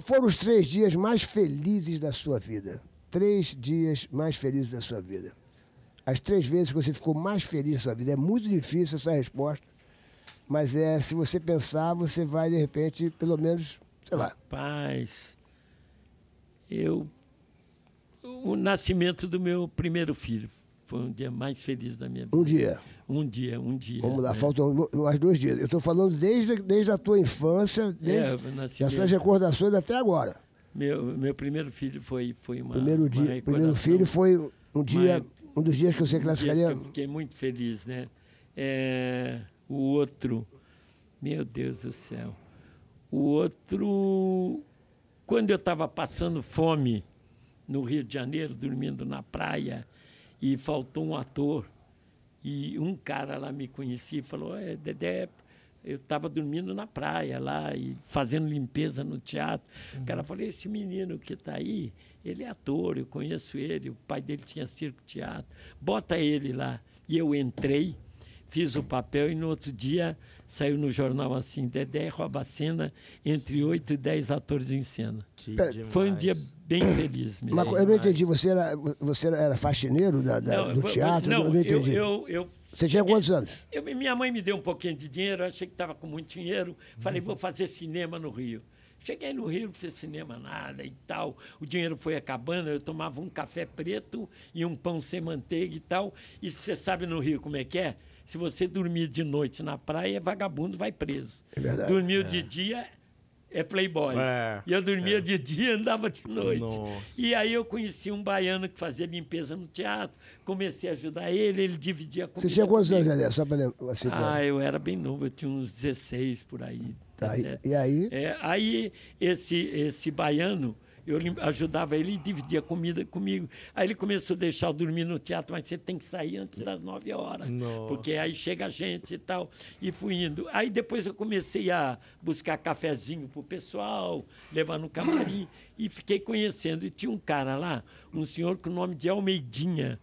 Foram os três dias mais felizes da sua vida? Três dias mais felizes da sua vida. As três vezes que você ficou mais feliz na sua vida. É muito difícil essa resposta, mas é se você pensar, você vai de repente, pelo menos, sei lá. Rapaz, eu. O nascimento do meu primeiro filho foi um dia mais feliz da minha vida. Um dia. Um dia, um dia. Vamos lá, né? faltam mais dois dias. Eu estou falando desde, desde a tua infância, desde É, das suas recordações até agora. Meu, meu primeiro filho foi, foi uma. primeiro uma dia, primeiro recordação. filho foi um dia, Uma- um dos dias que você Um classificaria. que eu fiquei muito feliz, né? É, o outro, meu Deus do céu. O outro, quando eu estava passando fome no Rio de Janeiro, dormindo na praia, e faltou um ator, e um cara lá me conhecia e falou, é, Dedé, eu estava dormindo na praia lá e fazendo limpeza no teatro. O cara falou, esse menino que está aí, ele é ator, eu conheço ele, o pai dele tinha circo teatro, bota ele lá. E eu entrei, fiz o papel e no outro dia saiu no jornal assim, Dedé rouba a cena entre oito e dez atores em cena. Que Foi um dia bem feliz mesmo. Mas eu não entendi, você era, você era faxineiro da, da- Não, do teatro? Não, eu não entendi. Eu, eu, eu Você tinha quantos anos? Eu- minha mãe me deu um pouquinho de dinheiro, achei que estava com muito dinheiro. Falei, Uhum. vou fazer cinema no Rio. Cheguei no Rio, não fiz cinema nada e tal. O dinheiro foi acabando, eu tomava um café preto e um pão sem manteiga e tal. E você sabe no Rio como é que é? Se você dormir de noite na praia, vagabundo vai preso. É verdade. Dormiu de dia, é playboy. É, E eu dormia de dia andava de noite. Nossa. E aí eu conheci um baiano que fazia limpeza no teatro, comecei a ajudar ele, ele dividia a comida Você tinha quantos anos, comigo. Dedé? Só para. Assim, pra- Ah, eu era bem novo, eu tinha uns 16 por aí. Tá, e- 17. e aí? É, aí esse, esse baiano, eu ajudava ele e dividia comida comigo. Aí ele começou a deixar eu dormir no teatro, mas você tem que sair antes das 9 horas. Nossa. Porque aí chega a gente e tal. E fui indo. Aí depois eu comecei a buscar cafezinho pro pessoal, levar no camarim e fiquei conhecendo. E tinha um cara lá, um senhor com o nome de Almeidinha.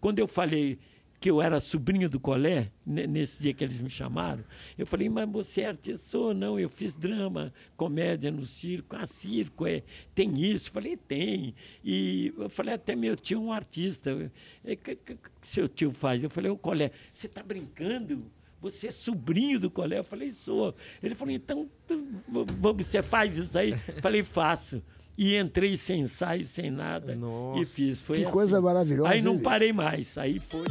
Quando eu falei que eu era sobrinho do Colé, ne- nesse dia que eles me chamaram, eu falei, mas você é artista? Sou, não, eu fiz drama, comédia no circo. Ah, circo, é, tem isso? Eu falei, tem. E eu falei, até meu tio é um artista. É, que, que, seu tio faz? Eu falei, ô Colé, você está brincando? Você é sobrinho do Colé? Eu falei, sou. Ele falou, então, tu- você faz isso aí? Eu falei, faço. E entrei sem ensaio, sem nada. Nossa. E fiz. Foi Que assim. coisa maravilhosa, Aí não parei mais. Aí foi.